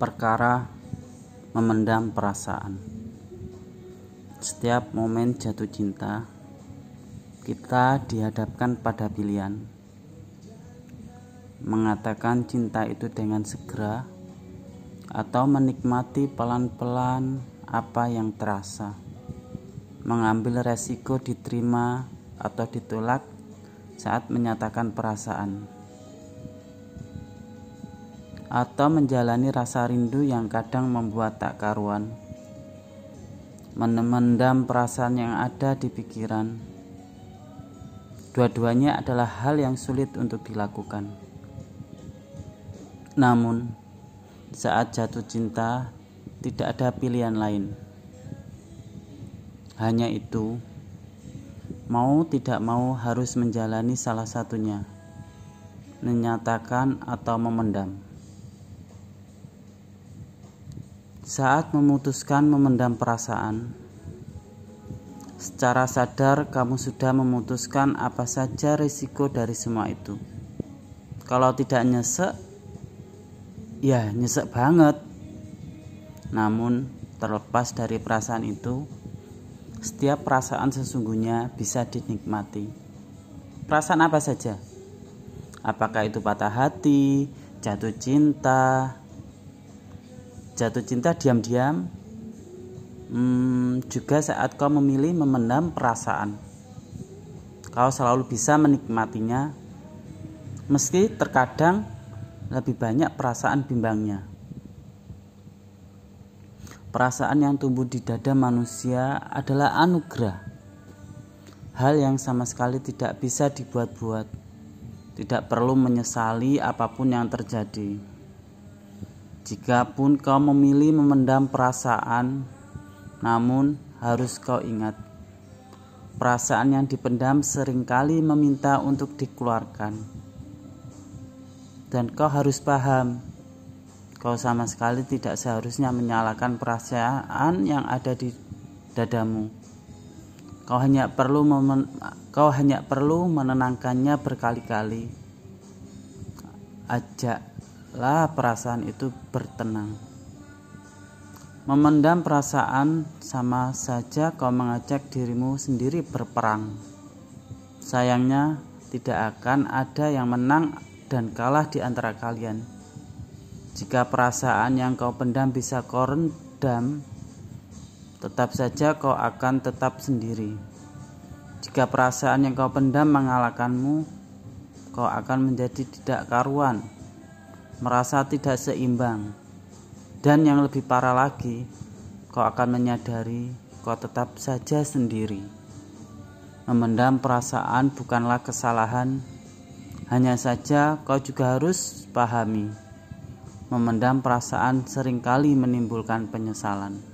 perkara memendam perasaan. Setiap momen jatuh cinta, kita dihadapkan pada pilihan. Mengatakan cinta itu dengan segera atau menikmati pelan-pelan apa yang terasa, mengambil resiko diterima atau ditolak saat menyatakan perasaan atau menjalani rasa rindu yang kadang membuat tak karuan, memendam perasaan yang ada di pikiran. Dua-duanya adalah hal yang sulit untuk dilakukan. Namun, saat jatuh cinta, tidak ada pilihan lain. Hanya itu, mau tidak mau harus menjalani salah satunya, menyatakan atau memendam. Saat memutuskan memendam perasaan, secara sadar kamu sudah memutuskan apa saja risiko dari semua itu. Kalau tidak nyesek, ya nyesek banget. Namun, terlepas dari perasaan itu, setiap perasaan sesungguhnya bisa dinikmati. Perasaan apa saja? Apakah itu patah hati, jatuh cinta, jatuh cinta diam-diam. Hmm, juga saat kau memilih memendam perasaan. Kau selalu bisa menikmatinya. Meski terkadang lebih banyak perasaan bimbangnya. Perasaan yang tumbuh di dada manusia adalah anugerah. Hal yang sama sekali tidak bisa dibuat-buat. Tidak perlu menyesali apa pun yang terjadi Jikapun kau memilih memendam perasaan, namun harus kau ingat, perasaan yang dipendam sering kali meminta untuk dikeluarkan. Dan kau harus paham, kau sama sekali tidak seharusnya menyalahkan perasaan yang ada di dadamu. Kau hanya perlu kau hanya perlu menenangkannya berkali-kali. Ajak lah perasaan itu bertenang. Memendam perasaan sama saja kau mengajak dirimu sendiri berperang. Sayangnya, tidak akan ada yang menang dan kalah di antara kalian. Jika perasaan yang kau pendam bisa kau rendam, tetap saja kau akan tetap sendiri. Jika perasaan yang kau pendam mengalahkanmu, kau akan menjadi tidak karuan merasa tidak seimbang. Dan yang lebih parah lagi, kau akan menyadari kau tetap saja sendiri. Memendam perasaan bukanlah kesalahan, hanya saja kau juga harus pahami. Memendam perasaan sering kali menimbulkan penyesalan.